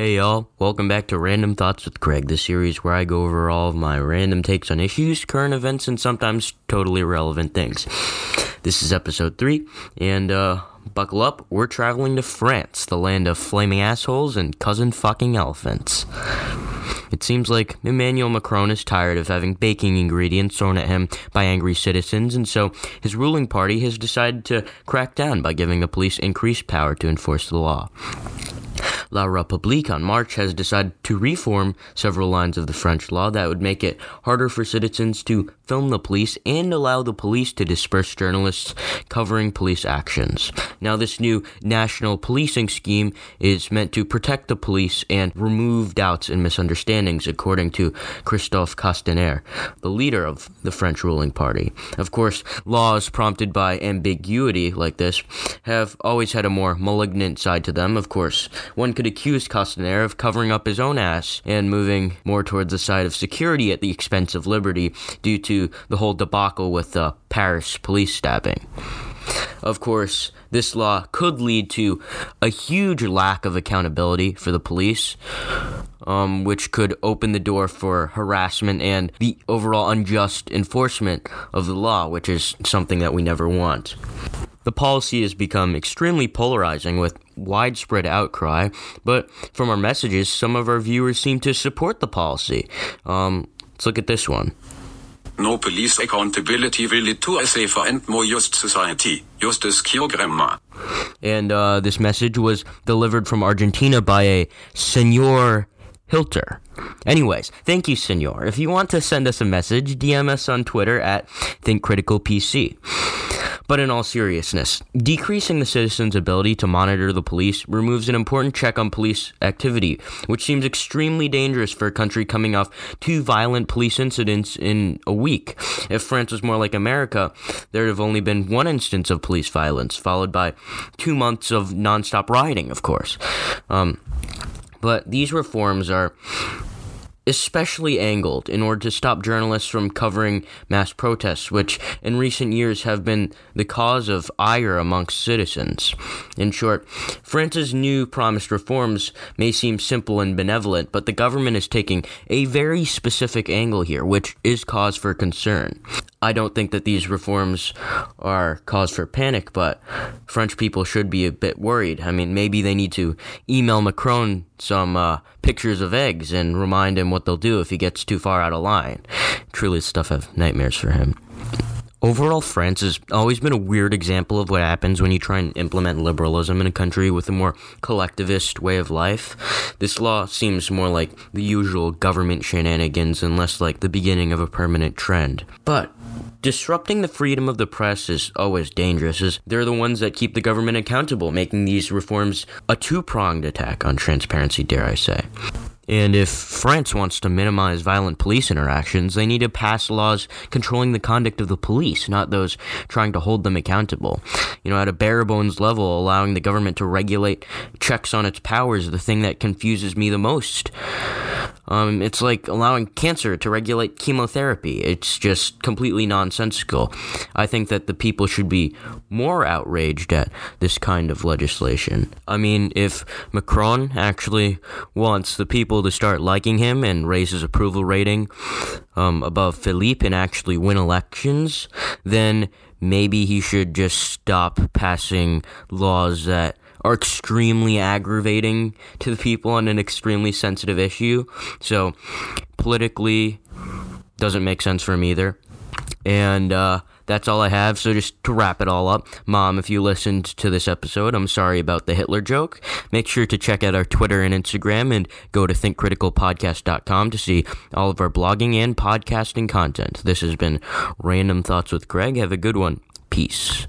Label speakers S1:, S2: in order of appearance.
S1: Hey y'all, welcome back to Random Thoughts with Craig, the series where I go over all of my random takes on issues, current events, and sometimes totally irrelevant things. This is episode 3, and uh, buckle up, we're traveling to France, the land of flaming assholes and cousin fucking elephants. It seems like Emmanuel Macron is tired of having baking ingredients thrown at him by angry citizens, and so his ruling party has decided to crack down by giving the police increased power to enforce the law. La République En Marche has decided to reform several lines of the French law that would make it harder for citizens to film the police and allow the police to disperse journalists covering police actions. Now, this new national policing scheme is meant to protect the police and remove doubts and misunderstandings, according to Christophe Castaner, the leader of the French ruling party. Of course, laws prompted by ambiguity like this have always had a more malignant side to them. Of course, one could accuse Castaner of covering up his own ass and moving more towards the side of security at the expense of liberty due to the whole debacle with the Paris police stabbing. Of course, this law could lead to a huge lack of accountability for the police, um, which could open the door for harassment and the overall unjust enforcement of the law, which is something that we never want. The policy has become extremely polarizing with widespread outcry, but from our messages, some of our viewers seem to support the policy. Um, let's look at this one.
S2: No police accountability will lead to a safer and more just society. Justice Kiogremma.
S1: And uh, this message was delivered from Argentina by a Senor Hitler. Anyways, thank you, Senor. If you want to send us a message, DM us on Twitter at ThinkCriticalPC. But in all seriousness, decreasing the citizens' ability to monitor the police removes an important check on police activity, which seems extremely dangerous for a country coming off two violent police incidents in a week. If France was more like America, there'd have only been one instance of police violence, followed by two months of nonstop rioting, of course. Um, but these reforms are especially angled in order to stop journalists from covering mass protests, which in recent years have been the cause of ire amongst citizens. In short, France's new promised reforms may seem simple and benevolent, but the government is taking a very specific angle here, which is cause for concern. I don't think that these reforms are cause for panic, but French people should be a bit worried. I mean, maybe they need to email Macron some uh, pictures of eggs and remind him what they'll do if he gets too far out of line. Truly, stuff have nightmares for him. Overall, France has always been a weird example of what happens when you try and implement liberalism in a country with a more collectivist way of life. This law seems more like the usual government shenanigans and less like the beginning of a permanent trend. But disrupting the freedom of the press is always dangerous, as they're the ones that keep the government accountable, making these reforms a two pronged attack on transparency, dare I say. And if France wants to minimize violent police interactions, they need to pass laws controlling the conduct of the police, not those trying to hold them accountable. You know, at a bare bones level, allowing the government to regulate checks on its powers is the thing that confuses me the most. Um, it's like allowing cancer to regulate chemotherapy. It's just completely nonsensical. I think that the people should be more outraged at this kind of legislation. I mean, if Macron actually wants the people to start liking him and raise his approval rating um, above Philippe and actually win elections, then maybe he should just stop passing laws that are extremely aggravating to the people on an extremely sensitive issue. So, politically, doesn't make sense for him either. And uh, that's all I have. So, just to wrap it all up, Mom, if you listened to this episode, I'm sorry about the Hitler joke. Make sure to check out our Twitter and Instagram and go to thinkcriticalpodcast.com to see all of our blogging and podcasting content. This has been Random Thoughts with Greg. Have a good one. Peace.